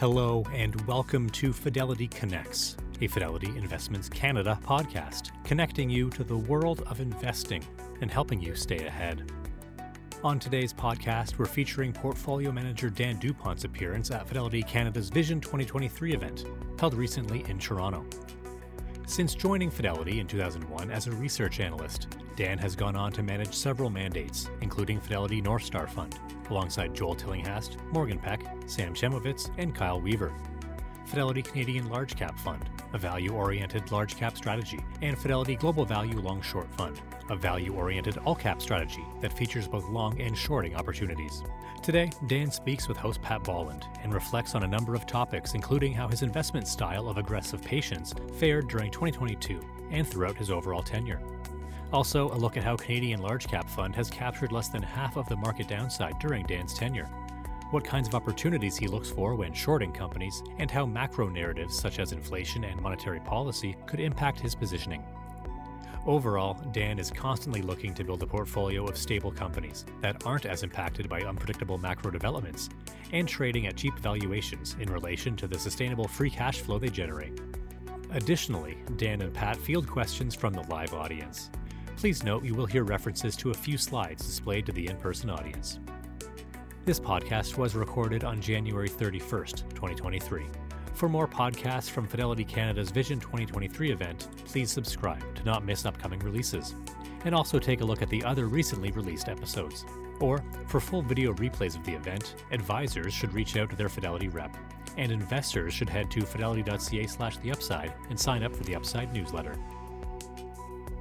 Hello, and welcome to Fidelity Connects, a Fidelity Investments Canada podcast, connecting you to the world of investing and helping you stay ahead. On today's podcast, we're featuring portfolio manager Dan Dupont's appearance at Fidelity Canada's Vision 2023 event, held recently in Toronto. Since joining Fidelity in 2001 as a research analyst, Dan has gone on to manage several mandates, including Fidelity North Star Fund, alongside Joel Tillinghast, Morgen Peck, Sam Chamovitz, and Kyle Weaver. Fidelity Canadian Large Cap Fund, a value oriented large cap strategy, and Fidelity Global Value Long Short Fund, a value oriented all cap strategy that features both long and shorting opportunities. Today, Dan speaks with host Pat Bolland and reflects on a number of topics, including how his investment style of aggressive patience fared during 2022 and throughout his overall tenure. Also, a look at how Canadian Large Cap Fund has captured less than half of the market downside during Dan's tenure, what kinds of opportunities he looks for when shorting companies, and how macro narratives such as inflation and monetary policy could impact his positioning. Overall, Dan is constantly looking to build a portfolio of stable companies that aren't as impacted by unpredictable macro developments and trading at cheap valuations in relation to the sustainable free cash flow they generate. Additionally, Dan and Pat field questions from the live audience. Please note you will hear references to a few slides displayed to the in person audience. This podcast was recorded on January 31st, 2023. For more podcasts from Fidelity Canada's Vision 2023 event, please subscribe to not miss upcoming releases. And also take a look at the other recently released episodes. Or, for full video replays of the event, advisors should reach out to their Fidelity rep, and investors should head to fidelity.ca slash the upside and sign up for the Upside newsletter.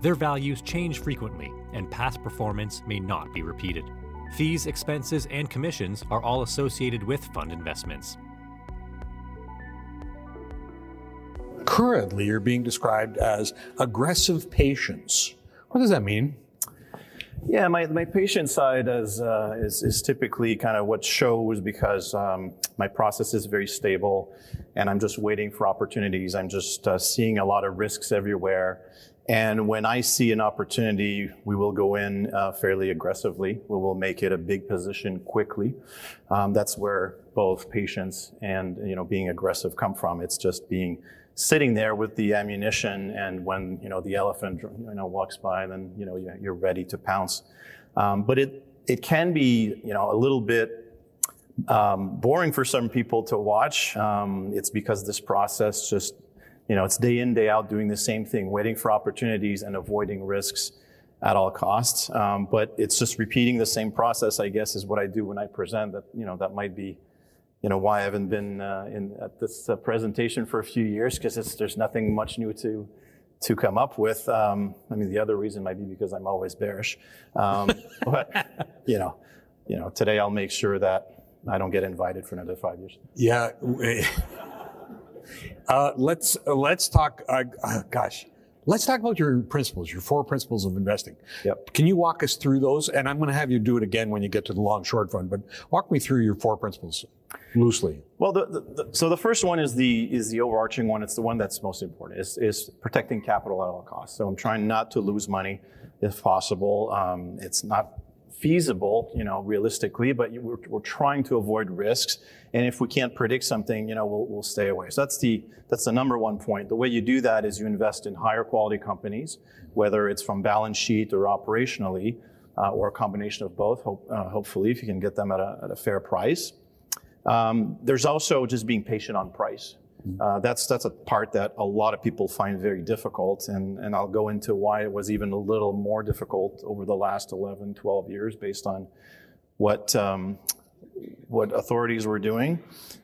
Their values change frequently, and past performance may not be repeated. Fees, expenses, and commissions are all associated with fund investments. Currently, you're being described as aggressive patience. What does that mean? Yeah, my, my patient side is, uh, is, is typically kind of what shows because um, my process is very stable and I'm just waiting for opportunities. I'm just uh, seeing a lot of risks everywhere. And when I see an opportunity, we will go in uh, fairly aggressively. We will make it a big position quickly. Um, that's where both patience and you know being aggressive come from. It's just being sitting there with the ammunition, and when you know the elephant you know walks by, then you know you're ready to pounce. Um, but it it can be you know a little bit um, boring for some people to watch. Um, it's because this process just you know, it's day in, day out doing the same thing, waiting for opportunities and avoiding risks at all costs. Um, but it's just repeating the same process, I guess, is what I do when I present. That you know, that might be, you know, why I haven't been uh, in at this uh, presentation for a few years because there's nothing much new to to come up with. Um, I mean, the other reason might be because I'm always bearish. Um, but you know, you know, today I'll make sure that I don't get invited for another five years. Yeah. Uh, let's uh, let's talk. Uh, uh, gosh, let's talk about your principles, your four principles of investing. Yep. Can you walk us through those? And I'm going to have you do it again when you get to the long short fund. But walk me through your four principles loosely. Well, the, the, the, so the first one is the is the overarching one. It's the one that's most important. Is is protecting capital at all costs. So I'm trying not to lose money if possible. Um, it's not feasible, you know, realistically, but we're, we're trying to avoid risks. And if we can't predict something, you know, we'll, we'll stay away. So that's the, that's the number one point. The way you do that is you invest in higher quality companies, whether it's from balance sheet or operationally, uh, or a combination of both, hope, uh, hopefully, if you can get them at a, at a fair price. Um, there's also just being patient on price. Uh, that's that's a part that a lot of people find very difficult, and, and I'll go into why it was even a little more difficult over the last 11, 12 years based on what um, what authorities were doing.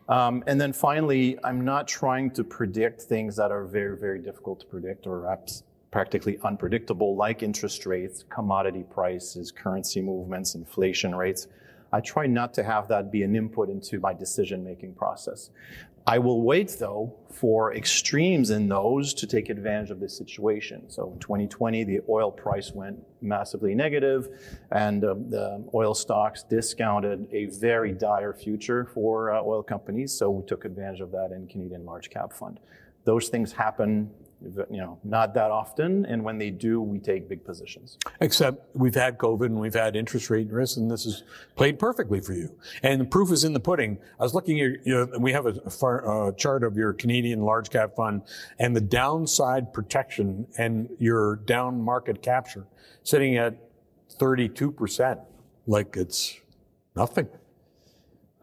Um, and then finally, I'm not trying to predict things that are very, very difficult to predict or practically unpredictable, like interest rates, commodity prices, currency movements, inflation rates. I try not to have that be an input into my decision making process. I will wait though for extremes in those to take advantage of this situation. So in 2020, the oil price went massively negative and uh, the oil stocks discounted a very dire future for uh, oil companies. So we took advantage of that in Canadian large cap fund. Those things happen you know, not that often. And when they do, we take big positions. Except we've had COVID and we've had interest rate risk, and this has played perfectly for you. And the proof is in the pudding. I was looking at, you know, we have a, far, uh, chart of your Canadian large cap fund and the downside protection and your down market capture sitting at 32%. Like it's nothing.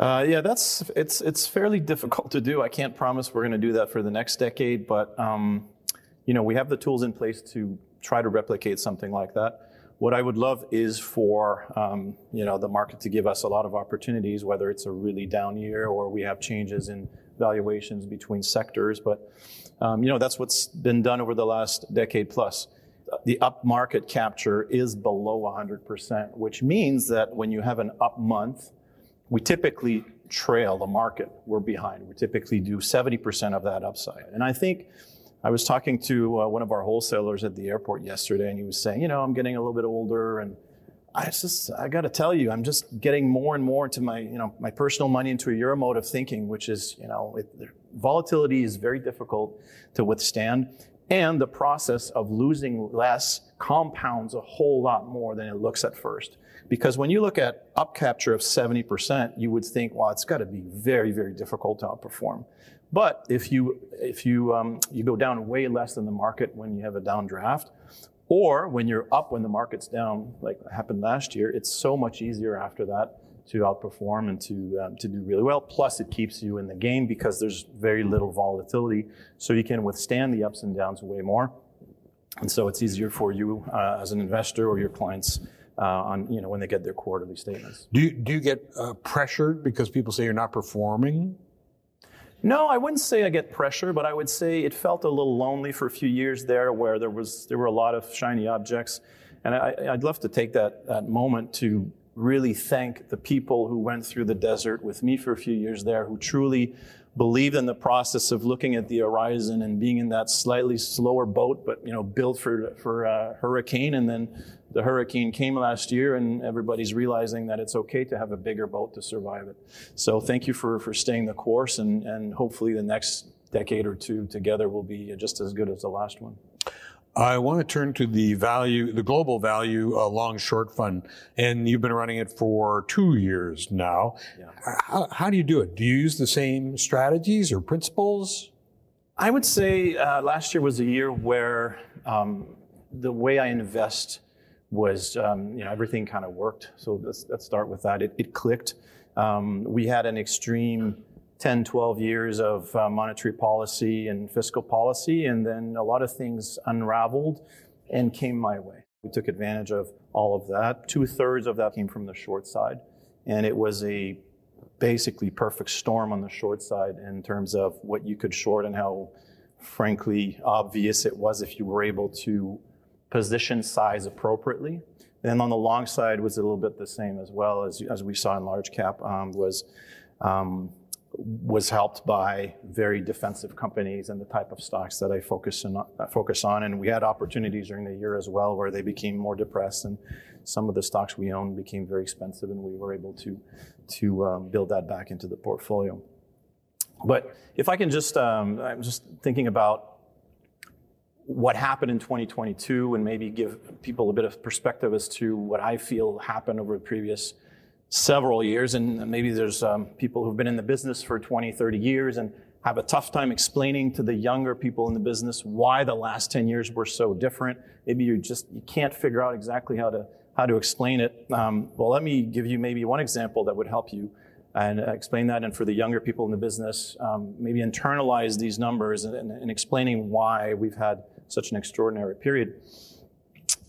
Uh, yeah, that's it's it's fairly difficult to do. I can't promise we're going to do that for the next decade, but um, you know, we have the tools in place to try to replicate something like that. What I would love is for um, you know the market to give us a lot of opportunities, whether it's a really down year or we have changes in valuations between sectors. But um, you know that's what's been done over the last decade plus. The up market capture is below 100%, which means that when you have an up month, we typically trail the market. We're behind. We typically do 70% of that upside, and I think I was talking to uh, one of our wholesalers at the airport yesterday, and he was saying, you know, I'm getting a little bit older, and I just, I got to tell you, I'm just getting more and more into my, you know, my personal money into a Euro mode of thinking, which is, you know, it, volatility is very difficult to withstand, and the process of losing less compounds a whole lot more than it looks at first. Because when you look at up capture of 70%, you would think, well, it's got to be very, very difficult to outperform. But if you if you um, you go down way less than the market when you have a downdraft, or when you're up when the market's down, like happened last year, it's so much easier after that to outperform and to um, to do really well. Plus, it keeps you in the game because there's very little volatility, so you can withstand the ups and downs way more. And so it's easier for you uh, as an investor or your clients uh, on you know when they get their quarterly statements. Do you, do you get uh, pressured because people say you're not performing? No, I wouldn't say I get pressure, but I would say it felt a little lonely for a few years there, where there was there were a lot of shiny objects, and I, would love to take that that moment to really thank the people who went through the desert with me for a few years there, who truly believed in the process of looking at the horizon and being in that slightly slower boat, but you know, built for for a hurricane. And then the hurricane came last year, and everybody's realizing that it's okay to have a bigger boat to survive it. So thank you for for staying the course, and and hopefully the next decade or two together will be just as good as the last one. I want to turn to the value, the global value uh, long short fund, and you've been running it for two years now. Yeah. How, how, do you do it? Do you use the same strategies or principles? I would say uh, last year was a year where um, the way I invest was, um, you know, everything kind of worked. So let's, let's start with that. It, it clicked. Um, we had an extreme 10, 12 years of uh, monetary policy and fiscal policy, and then a lot of things unraveled and came my way. We took advantage of all of that. Two thirds of that came from the short side, and it was a basically perfect storm on the short side in terms of what you could short and how, frankly, obvious it was if you were able to position size appropriately. And on the long side was a little bit the same as well as, as we saw in large cap um, was um, was helped by very defensive companies and the type of stocks that I focus, uh, focus on. And we had opportunities during the year as well where they became more depressed and some of the stocks we owned became very expensive and we were able to, to um, build that back into the portfolio. But if I can just, um, I'm just thinking about what happened in 2022 and maybe give people a bit of perspective as to what I feel happened over the previous several years, and maybe there's um, people who've been in the business for 20, 30 years and have a tough time explaining to the younger people in the business why the last 10 years were so different. Maybe you just you can't figure out exactly how to how to explain it. Um, well, let me give you maybe one example that would help you and explain that. And for the younger people in the business, um, maybe internalize these numbers and, and, explaining why we've had such an extraordinary period.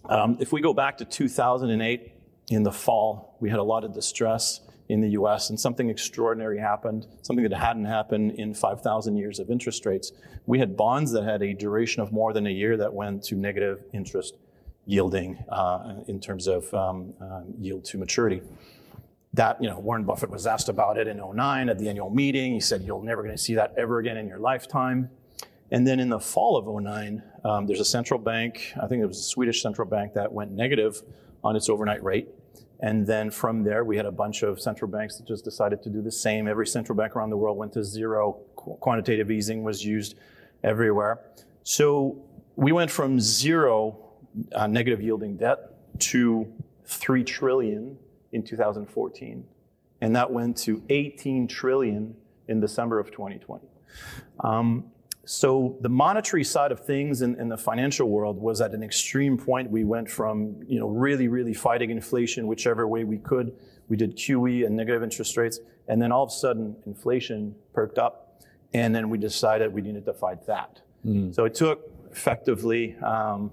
Um, if we go back to 2008, in the fall, we had a lot of distress in the US, and something extraordinary happened, something that hadn't happened in 5,000 years of interest rates. We had bonds that had a duration of more than a year that went to negative interest yielding uh, in terms of um, uh, yield to maturity. that, you know, Warren Buffett was asked about it in 09 at the annual meeting. He said, you're never going to see that ever again in your lifetime. And then in the fall of 09, um, there's a central bank, I think it was a Swedish central bank, that went negative on its overnight rate. And then from there, we had a bunch of central banks that just decided to do the same. Every central bank around the world went to zero. Qu- quantitative easing was used everywhere. So we went from zero uh, negative yielding debt to 3 trillion in 2014. And that went to 18 trillion in December of 2020. Um, so the monetary side of things in, in, the financial world was at an extreme point. We went from you know really really fighting inflation whichever way we could. We did QE and negative interest rates, and then all of a sudden inflation perked up, and then we decided we needed to fight that. Mm. So it took effectively um,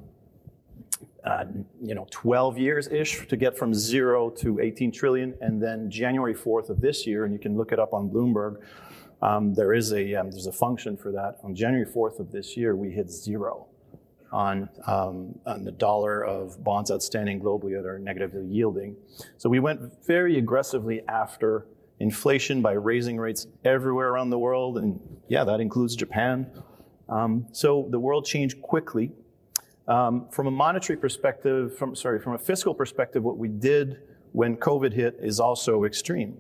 uh, you know 12 years ish to get from zero to 18 trillion, and then January 4th of this year, and you can look it up on Bloomberg um, there is a um, there's a function for that. On January 4th of this year, we hit zero on um, on the dollar of bonds outstanding globally that are negatively yielding. So we went very aggressively after inflation by raising rates everywhere around the world, and yeah, that includes Japan. Um, so the world changed quickly. Um, from a monetary perspective, from sorry, from a fiscal perspective, what we did when COVID hit is also extreme.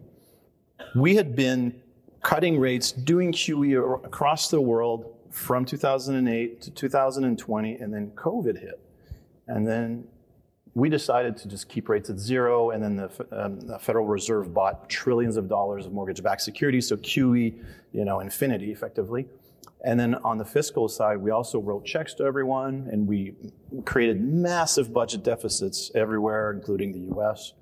We had been cutting rates, doing QE across the world from 2008 to 2020, and then COVID hit. And then we decided to just keep rates at zero, and then the, um, the Federal Reserve bought trillions of dollars of mortgage-backed securities, so QE, you know, infinity effectively. And then on the fiscal side, we also wrote checks to everyone, and we created massive budget deficits everywhere, including the U.S.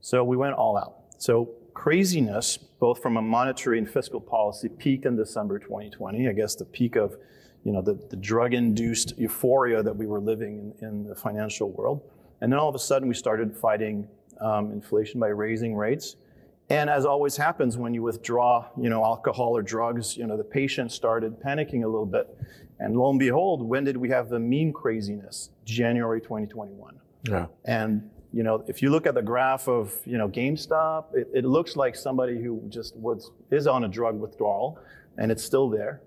So we went all out. So craziness, both from a monetary and fiscal policy, peaked in December 2020. I guess the peak of, you know, the, the drug-induced euphoria that we were living in, in, the financial world. And then all of a sudden, we started fighting um, inflation by raising rates. And as always happens when you withdraw, you know, alcohol or drugs, you know, the patient started panicking a little bit. And lo and behold, when did we have the meme craziness? January 2021. Yeah. And you know, if you look at the graph of, you know, GameStop, it, it looks like somebody who just was, is on a drug withdrawal and it's still there.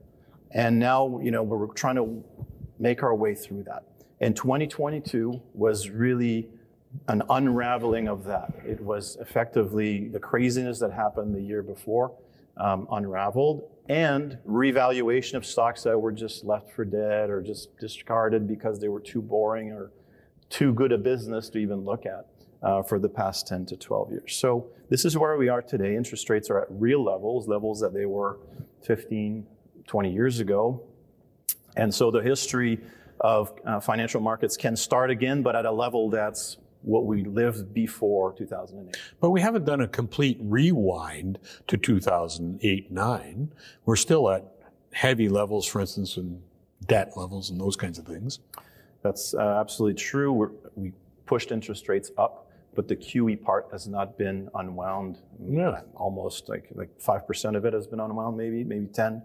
And now, you know, we're trying to make our way through that. And 2022 was really an unraveling of that. It was effectively the craziness that happened the year before um, unraveled and revaluation of stocks that were just left for dead or just discarded because they were too boring or too good a business to even look at uh, for the past 10 to 12 years. So this is where we are today. Interest rates are at real levels, levels that they were 15, 20 years ago. And so the history of uh, financial markets can start again, but at a level that's what we lived before 2008. But we haven't done a complete rewind to 2008 9. We're still at heavy levels, for instance, in debt levels and those kinds of things. That's uh, absolutely true. We're, we pushed interest rates up, but the QE part has not been unwound. Yeah. Almost like like five percent of it has been unwound, maybe maybe ten.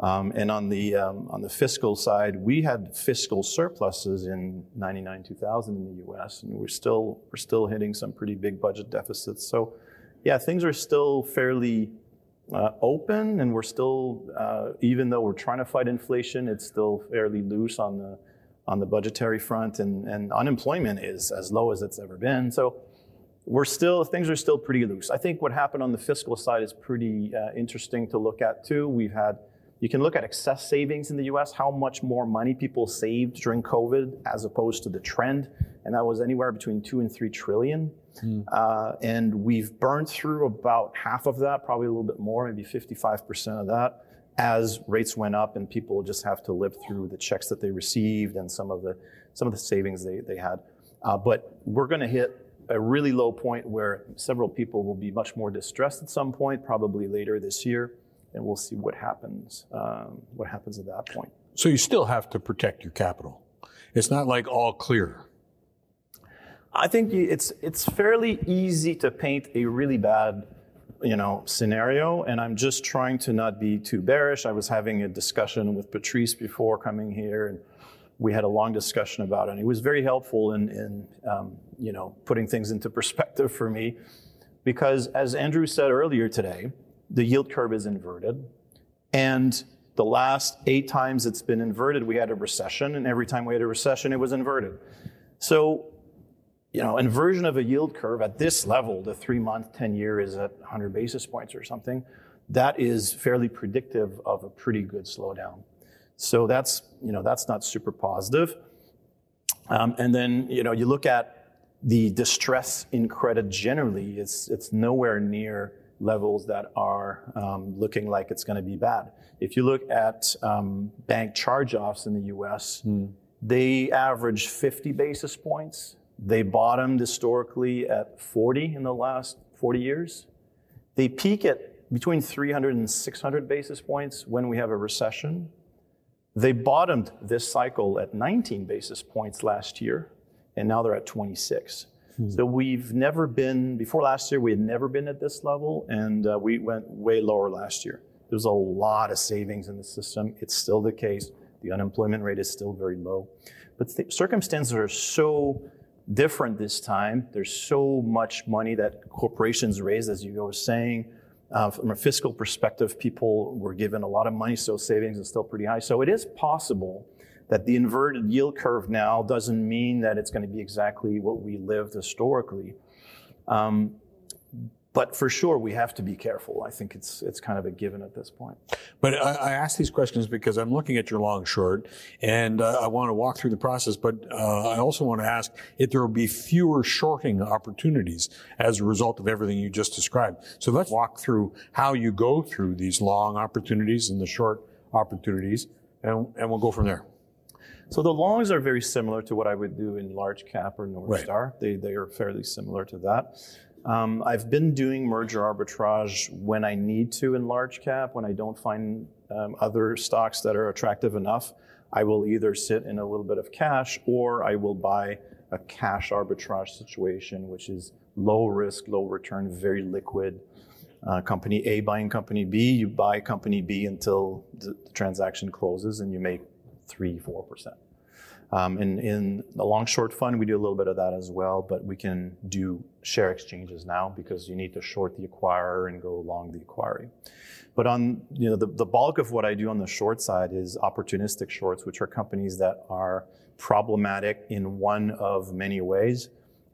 Um, and on the um, on the fiscal side, we had fiscal surpluses in '99, 2000 in the U.S., and we're still we're still hitting some pretty big budget deficits. So, yeah, things are still fairly uh, open, and we're still uh, even though we're trying to fight inflation, it's still fairly loose on the on the budgetary front, and, and unemployment is as low as it's ever been. So we're still things are still pretty loose. I think what happened on the fiscal side is pretty uh, interesting to look at too. We've had you can look at excess savings in the U.S. How much more money people saved during COVID as opposed to the trend, and that was anywhere between two and three trillion. Mm. Uh, and we've burned through about half of that, probably a little bit more, maybe 55% of that as rates went up and people just have to live through the checks that they received and some of the some of the savings they, they had. Uh, but we're going to hit a really low point where several people will be much more distressed at some point, probably later this year, and we'll see what happens. Um, what happens at that point? So you still have to protect your capital. It's not like all clear. I think it's it's fairly easy to paint a really bad you know, scenario, and I'm just trying to not be too bearish. I was having a discussion with Patrice before coming here, and we had a long discussion about it. And he was very helpful in, in um, you know, putting things into perspective for me. Because as Andrew said earlier today, the yield curve is inverted. And the last eight times it's been inverted, we had a recession. And every time we had a recession, it was inverted. So, you know, inversion of a yield curve at this level, the three month, 10 year is at 100 basis points or something. That is fairly predictive of a pretty good slowdown. So that's, you know, that's not super positive. Um, and then, you know, you look at the distress in credit generally, it's, it's nowhere near levels that are um, looking like it's going to be bad. If you look at um, bank charge-offs in the U.S., mm. they average 50 basis points. They bottomed historically at 40 in the last 40 years. They peak at between 300 and 600 basis points when we have a recession. They bottomed this cycle at 19 basis points last year, and now they're at 26. Hmm. So we've never been, before last year, we had never been at this level, and uh, we went way lower last year. There's a lot of savings in the system. It's still the case. The unemployment rate is still very low. But the circumstances are so different this time. There's so much money that corporations raise, as you were saying. Uh, from a fiscal perspective, people were given a lot of money, so savings is still pretty high. So it is possible that the inverted yield curve now doesn't mean that it's going to be exactly what we lived historically. Um, but for sure, we have to be careful. I think it's it's kind of a given at this point. But I, I ask these questions because I'm looking at your long short, and uh, I want to walk through the process. But uh, I also want to ask if there will be fewer shorting opportunities as a result of everything you just described. So let's walk through how you go through these long opportunities and the short opportunities, and, and we'll go from there. So the longs are very similar to what I would do in large cap or North right. Star. They, they are fairly similar to that. Um, I've been doing merger arbitrage when I need to in large cap, when I don't find um, other stocks that are attractive enough. I will either sit in a little bit of cash or I will buy a cash arbitrage situation, which is low risk, low return, very liquid. Uh, company A buying company B, you buy company B until the, the transaction closes and you make three, four percent. Um, and in the long short fund, we do a little bit of that as well, but we can do share exchanges now because you need to short the acquirer and go long the acquiring. But on you know the, the bulk of what I do on the short side is opportunistic shorts, which are companies that are problematic in one of many ways.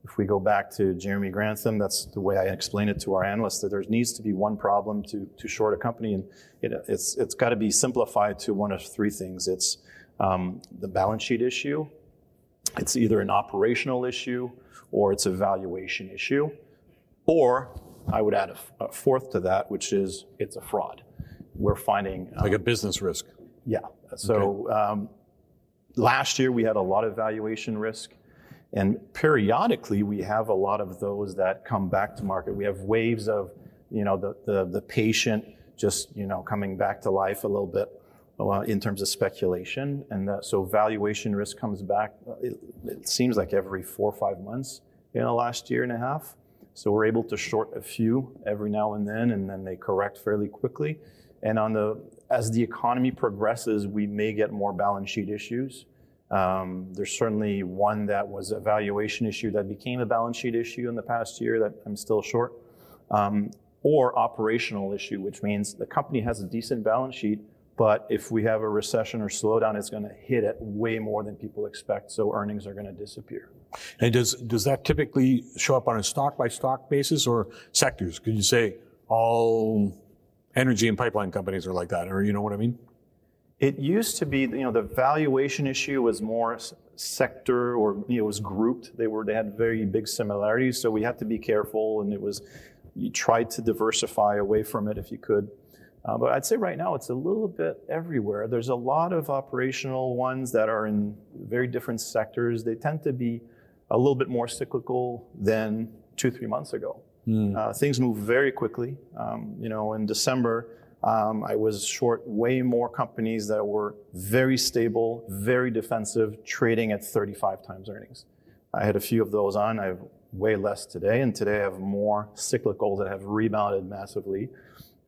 If we go back to Jeremy Grantham, that's the way I explain it to our analysts, that there needs to be one problem to, to short a company, and it, it's, it's got to be simplified to one of three things. It's um, the balance sheet issue. It's either an operational issue or it's a valuation issue. Or I would add a, a fourth to that, which is it's a fraud. We're finding um, like a business risk. Yeah. So okay. um, last year we had a lot of valuation risk. And periodically, we have a lot of those that come back to market. We have waves of, you know, the, the, the patient just, you know, coming back to life a little bit uh, in terms of speculation. And that, so valuation risk comes back, uh, it, it, seems like every four or five months in the last year and a half. So we're able to short a few every now and then, and then they correct fairly quickly. And on the as the economy progresses, we may get more balance sheet issues. Um, there's certainly one that was a valuation issue that became a balance sheet issue in the past year that I'm still short. Um, or operational issue, which means the company has a decent balance sheet, but if we have a recession or slowdown, it's going to hit it way more than people expect. So earnings are going to disappear. And does does that typically show up on a stock by stock basis or sectors? Could you say all energy and pipeline companies are like that, or you know what I mean? It used to be, you know, the valuation issue was more sector or you know, it was grouped. They were they had very big similarities, so we had to be careful, and it was you tried to diversify away from it if you could. Uh, but I'd say right now it's a little bit everywhere. There's a lot of operational ones that are in very different sectors. They tend to be a little bit more cyclical than two, three months ago. Mm. Uh, things move very quickly. Um, you know, in December, um, I was short way more companies that were very stable, very defensive, trading at 35 times earnings. I had a few of those on. I have way less today, and today I have more cyclicals that have rebounded massively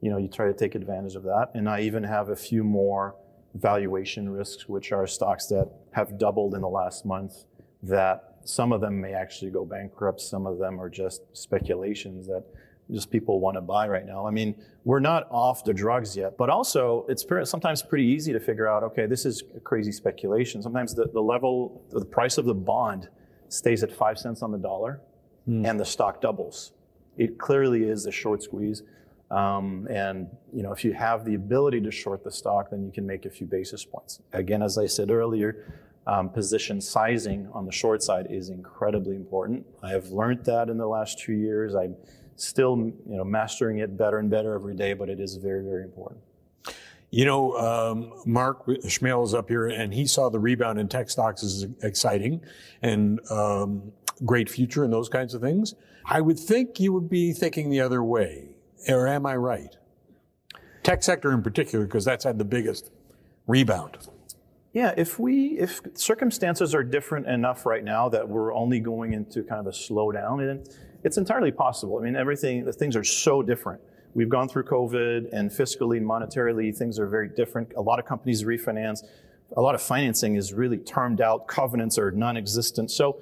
you know, you try to take advantage of that. And I even have a few more valuation risks, which are stocks that have doubled in the last month that some of them may actually go bankrupt. Some of them are just speculations that just people want to buy right now. I mean, we're not off the drugs yet, but also it's sometimes pretty easy to figure out, okay, this is crazy speculation. Sometimes the, the level, the price of the bond stays at five cents on the dollar mm. and the stock doubles. It clearly is a short squeeze. Um, and you know, if you have the ability to short the stock, then you can make a few basis points. Again, as I said earlier, um, position sizing on the short side is incredibly important. I have learned that in the last two years. I'm still, you know, mastering it better and better every day, but it is very, very important. You know, um, Mark Schmehl is up here, and he saw the rebound in tech stocks as exciting and um, great future and those kinds of things. I would think you would be thinking the other way, or am I right? Tech sector in particular, because that's had the biggest rebound. Yeah, if we if circumstances are different enough right now that we're only going into kind of a slowdown, and it's entirely possible. I mean, everything the things are so different. We've gone through COVID, and fiscally monetarily, things are very different. A lot of companies refinance. A lot of financing is really termed out. Covenants are non-existent. So,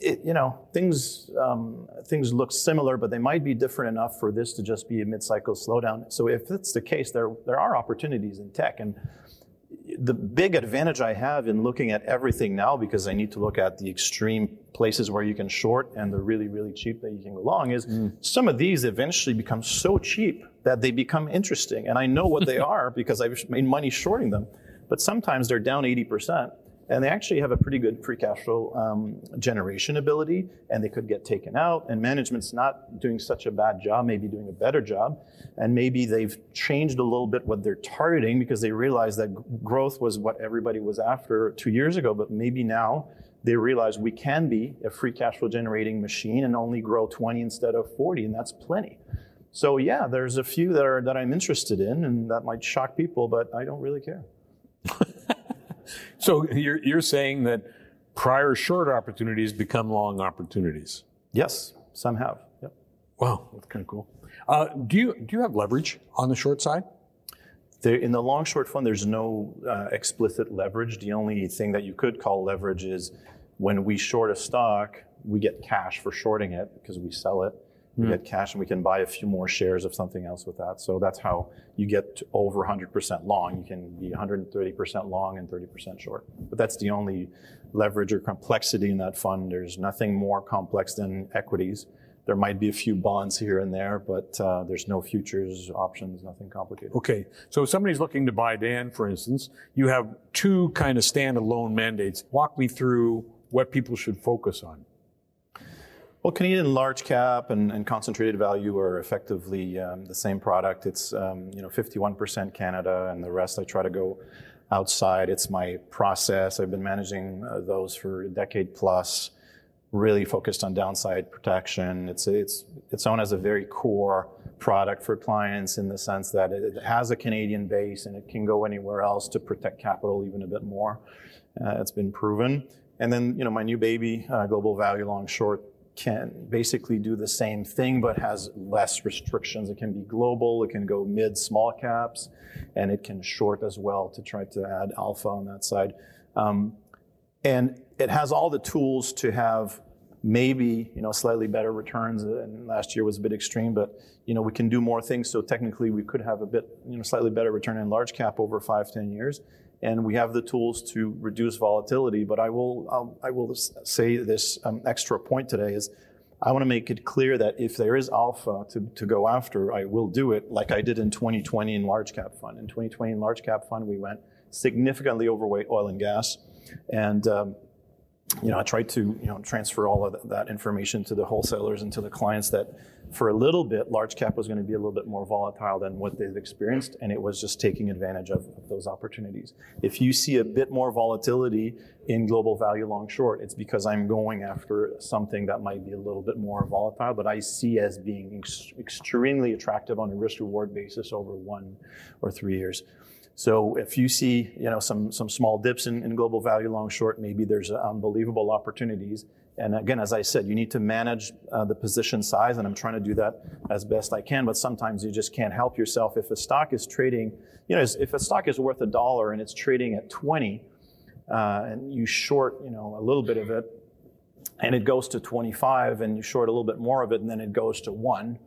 it, you know, things um, things look similar, but they might be different enough for this to just be a mid-cycle slowdown. So, if that's the case, there there are opportunities in tech, and the big advantage I have in looking at everything now, because I need to look at the extreme places where you can short and the really, really cheap that you can go long, is mm. some of these eventually become so cheap that they become interesting. And I know what they are because I've made money shorting them. But sometimes they're down 80% and they actually have a pretty good free cash flow um, generation ability, and they could get taken out. And management's not doing such a bad job, maybe doing a better job, and maybe they've changed a little bit what they're targeting because they realized that growth was what everybody was after two years ago, but maybe now they realize we can be a free cash flow generating machine and only grow 20 instead of 40, and that's plenty. So yeah, there's a few that are that I'm interested in, and that might shock people, but I don't really care. So you're, you're saying that prior short opportunities become long opportunities? Yes, some have. Yep. Wow, that's kind of cool. Uh, do you do you have leverage on the short side? There, in the long short fund, there's no uh, explicit leverage. The only thing that you could call leverage is when we short a stock, we get cash for shorting it because we sell it we get cash and we can buy a few more shares of something else with that. So that's how you get over 100% long. You can be 130% long and 30% short. But that's the only leverage or complexity in that fund. There's nothing more complex than equities. There might be a few bonds here and there, but uh, there's no futures options, nothing complicated. Okay. So if somebody's looking to buy Dan, for instance, you have two kind of standalone mandates. Walk me through what people should focus on. Well, Canadian large cap and, and concentrated value are effectively um, the same product. It's um, you know 51% Canada, and the rest I try to go outside. It's my process. I've been managing uh, those for a decade plus. Really focused on downside protection. It's it's it's owned as a very core product for clients in the sense that it has a Canadian base and it can go anywhere else to protect capital even a bit more. Uh, it's been proven. And then you know my new baby, uh, Global Value Long Short can basically do the same thing but has less restrictions. It can be global, it can go mid small caps, and it can short as well to try to add alpha on that side. Um, and it has all the tools to have maybe you know slightly better returns. And last year was a bit extreme, but you know we can do more things. So technically, we could have a bit you know slightly better return in large cap over five ten years and we have the tools to reduce volatility. But I will, I'll, I will say this um, extra point today is I want to make it clear that if there is alpha to, to go after, I will do it like I did in 2020 in large cap fund. In 2020 in large cap fund, we went significantly overweight oil and gas. And um, you know, I tried to you know transfer all of that information to the wholesalers and to the clients that for a little bit, large cap was going to be a little bit more volatile than what they've experienced, and it was just taking advantage of, of, those opportunities. If you see a bit more volatility in global value long short, it's because I'm going after something that might be a little bit more volatile, but I see as being ex- extremely attractive on a risk reward basis over one or three years. So if you see, you know, some some small dips in, in global value long short, maybe there's unbelievable opportunities and again, as I said, you need to manage uh, the position size, and I'm trying to do that as best I can. But sometimes you just can't help yourself. If a stock is trading, you know, if a stock is worth a dollar and it's trading at 20, uh, and you short, you know, a little bit of it, and it goes to 25, and you short a little bit more of it, and then it goes to one,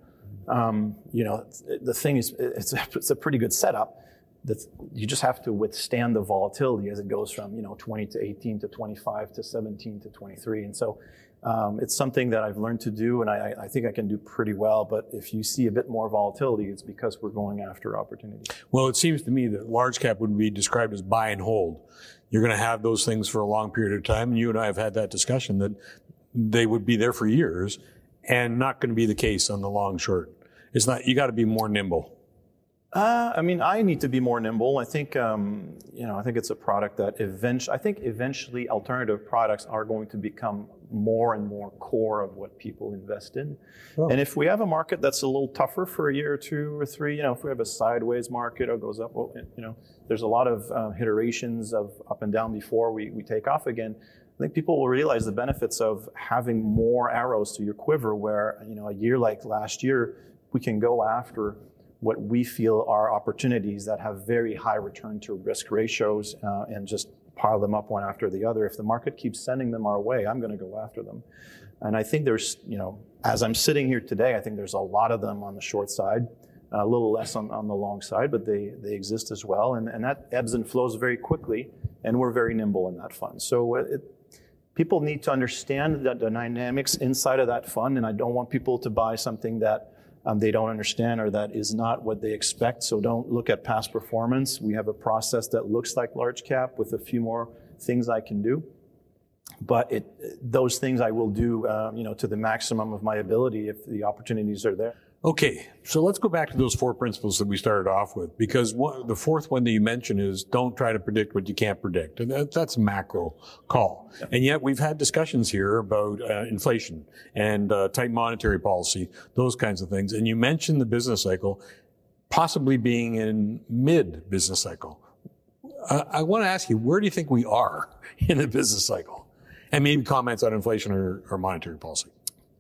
Um, you know, the thing is, it's a, it's a pretty good setup. That's, you just have to withstand the volatility as it goes from you know 20 to 18 to 25 to 17 to 23, and so um, it's something that I've learned to do, and I, I, think I can do pretty well. But if you see a bit more volatility, it's because we're going after opportunities. Well, it seems to me that large cap would be described as buy and hold. You're going to have those things for a long period of time, and you and I have had that discussion that they would be there for years, and not going to be the case on the long short. It's not. You got to be more nimble. Uh, I mean, I need to be more nimble. I think, um, you know, I think it's a product that eventually, I think eventually alternative products are going to become more and more core of what people invest in. Oh. And if we have a market that's a little tougher for a year or two or three, you know, if we have a sideways market or goes up, well, you know, there's a lot of uh, iterations of up and down before we, we take off again. I think people will realize the benefits of having more arrows to your quiver where, you know, a year like last year, we can go after what we feel are opportunities that have very high return to risk ratios uh, and just pile them up one after the other. If the market keeps sending them our way, I'm going to go after them. And I think there's, you know, as I'm sitting here today, I think there's a lot of them on the short side, a little less on, on the long side, but they, they exist as well. And, and that ebbs and flows very quickly, and we're very nimble in that fund. So it, people need to understand the dynamics inside of that fund, and I don't want people to buy something that um, they don't understand or that is not what they expect. So don't look at past performance. We have a process that looks like large cap with a few more things I can do. But it, those things I will do, uh, you know, to the maximum of my ability if the opportunities are there. Okay, so let's go back to those four principles that we started off with, because one, the fourth one that you mentioned is don't try to predict what you can't predict, and that, that's a macro call. Yeah. And yet we've had discussions here about uh, inflation and uh, tight monetary policy, those kinds of things. And you mentioned the business cycle, possibly being in mid business cycle. Uh, I want to ask you, where do you think we are in the business cycle? And maybe comments on inflation or, or monetary policy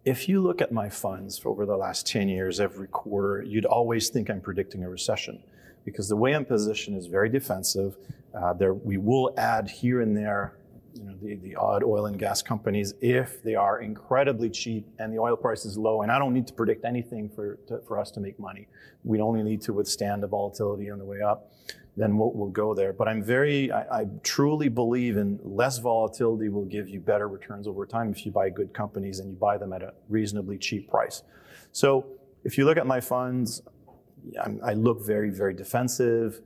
if you look at my funds for over the last 10 years, every quarter, you'd always think I'm predicting a recession because the way I'm positioned is very defensive. Uh, there, we will add here and there, you know, the, the odd oil and gas companies if they are incredibly cheap and the oil price is low. And I don't need to predict anything for, to, for us to make money. We only need to withstand the volatility on the way up then we'll, we'll go there. But I'm very, I, I, truly believe in less volatility will give you better returns over time if you buy good companies and you buy them at a reasonably cheap price. So if you look at my funds, I'm, I look very, very defensive.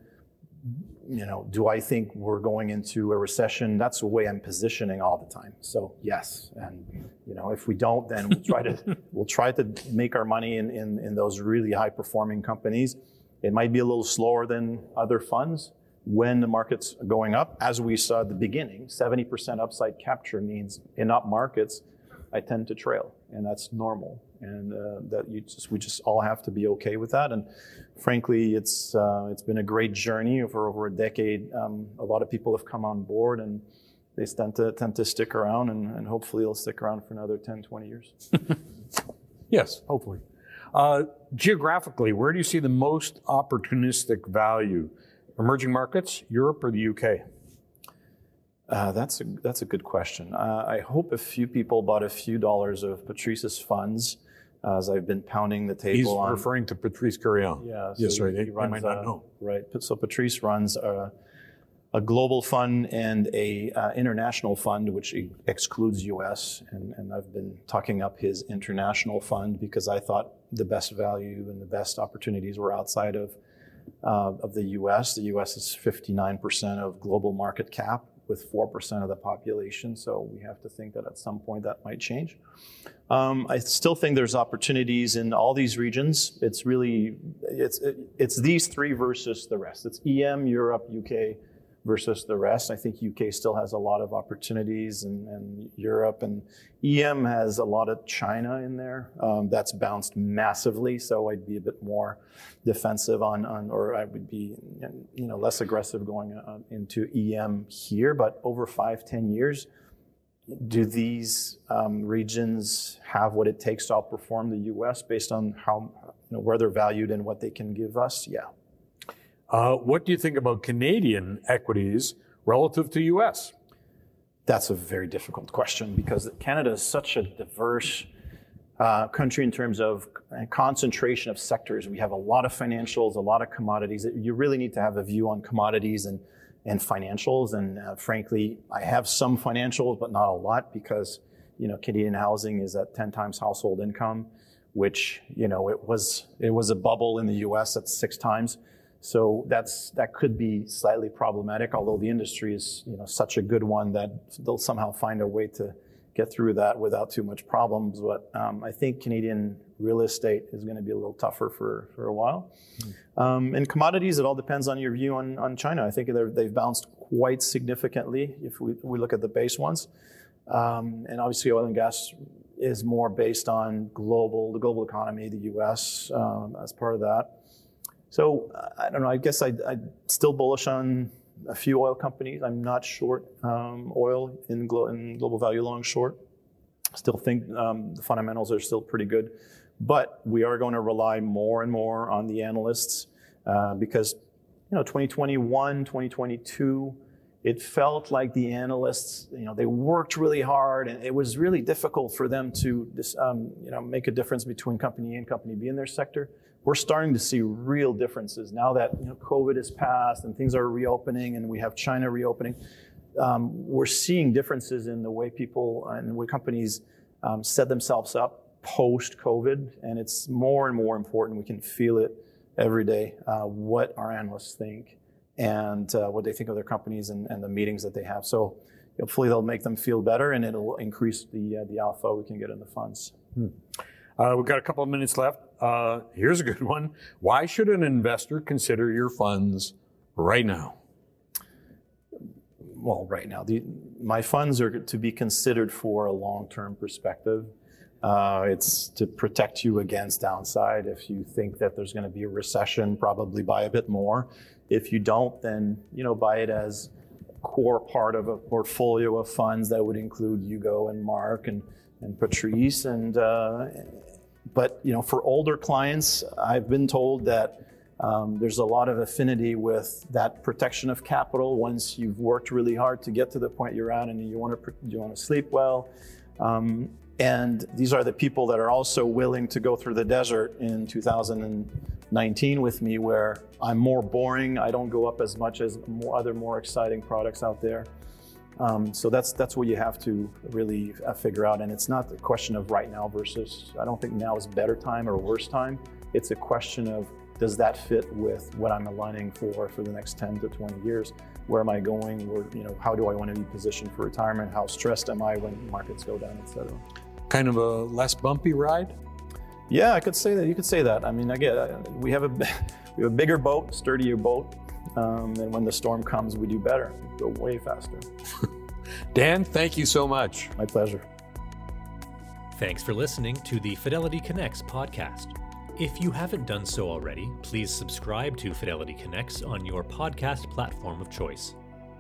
You know, do I think we're going into a recession? That's the way I'm positioning all the time. So yes, and you know, if we don't, then we'll try to we'll try to make our money in, in, in those really high performing companies it might be a little slower than other funds when the market's going up. As we saw at the beginning, 70% upside capture means in up markets, I tend to trail, and that's normal. And uh, that you just, we just all have to be okay with that. And frankly, it's uh, it's been a great journey for over a decade. Um, a lot of people have come on board, and they tend to tend to stick around, and, and hopefully they'll stick around for another 10, 20 years. yes, hopefully. Uh, geographically, where do you see the most opportunistic value? Emerging markets, Europe, or the UK? Uh, that's a that's a good question. Uh, I hope a few people bought a few dollars of Patrice's funds, uh, as I've been pounding the table. He's on. referring to Patrice Quirion. Yeah. So yes, right. He runs, might not know. Right. So Patrice runs a, a global fund and a uh, international fund, which excludes U.S. And, and I've been talking up his international fund because I thought the best value and the best opportunities were outside of uh, of the U.S. The U.S. is 59% of global market cap with 4% of the population. So we have to think that at some point that might change. Um, I still think there's opportunities in all these regions. It's really it's it's these three versus the rest. It's EM, Europe, UK, versus the rest. I think UK still has a lot of opportunities and, and Europe and EM has a lot of China in there. Um, that's bounced massively. So I'd be a bit more defensive on, on or I would be, you know, less aggressive going uh, into EM here, but over five, ten years, do these um, regions have what it takes to outperform the U.S. based on how you know, where they're valued and what they can give us? Yeah, uh, what do you think about Canadian equities relative to U.S.? That's a very difficult question because Canada is such a diverse uh, country in terms of concentration of sectors. We have a lot of financials, a lot of commodities. You really need to have a view on commodities and, and financials. And uh, frankly, I have some financials, but not a lot because, you know, Canadian housing is at 10 times household income, which, you know, it was, it was a bubble in the US at six times. So that's, that could be slightly problematic, although the industry is, you know, such a good one that they'll somehow find a way to, get through that without too much problems. But um, I think Canadian real estate is going to be a little tougher for, for a while. Mm. Um, and commodities, it all depends on your view on, on China. I think they've bounced quite significantly if we, we look at the base ones. Um, and obviously, oil and gas is more based on global, the global economy, the U.S. Um, as part of that. So I don't know. I guess I, I'm still bullish on a few oil companies. I'm not short um, oil in, glo- in, global value long short. Still think um, the fundamentals are still pretty good, but we are going to rely more and more on the analysts uh, because you know 2021, 2022 it felt like the analysts, you know, they worked really hard, and it was really difficult for them to, um, you know, make a difference between company A and company B in their sector. We're starting to see real differences now that you know COVID has passed and things are reopening, and we have China reopening. Um, we're seeing differences in the way people and the way companies um, set themselves up post COVID, and it's more and more important. We can feel it every day uh, what our analysts think and uh, what they think of their companies and, and, the meetings that they have. So hopefully they'll make them feel better and it'll increase the, uh, the alpha we can get in the funds. Hmm. Uh, we've got a couple of minutes left. Uh, here's a good one. Why should an investor consider your funds right now? Well, right now, the, my funds are to be considered for a long-term perspective. Uh, it's to protect you against downside. If you think that there's going to be a recession, probably buy a bit more. If you don't, then you know buy it as core part of a portfolio of funds that would include Hugo and Mark and and Patrice. And uh, but you know, for older clients, I've been told that um, there's a lot of affinity with that protection of capital once you've worked really hard to get to the point you're at and you want to you want to sleep well. Um, and these are the people that are also willing to go through the desert in 2019 with me, where I'm more boring. I don't go up as much as more, other more exciting products out there. Um, so that's that's what you have to really uh, figure out, and it's not the question of right now versus. I don't think now is better time or worse time. It's a question of does that fit with what I'm aligning for for the next 10 to 20 years? Where am I going? Where, you know, how do I want to be positioned for retirement? How stressed am I when markets go down, et cetera? kind of a less bumpy ride? Yeah, I could say that. You could say that. I mean, again, we have a we have a bigger boat, sturdier boat, um, and when the storm comes, we do better. We go way faster. Dan, thank you so much. My pleasure. Thanks for listening to the Fidelity Connects podcast. If you haven't done so already, please subscribe to Fidelity Connects on your podcast platform of choice.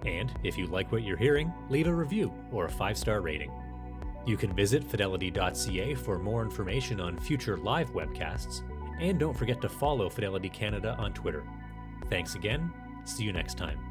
And if you like what you're hearing, leave a review or a five star rating. You can visit fidelity.ca for more information on future live webcasts, and don't forget to follow Fidelity Canada on Twitter. Thanks again. See you next time.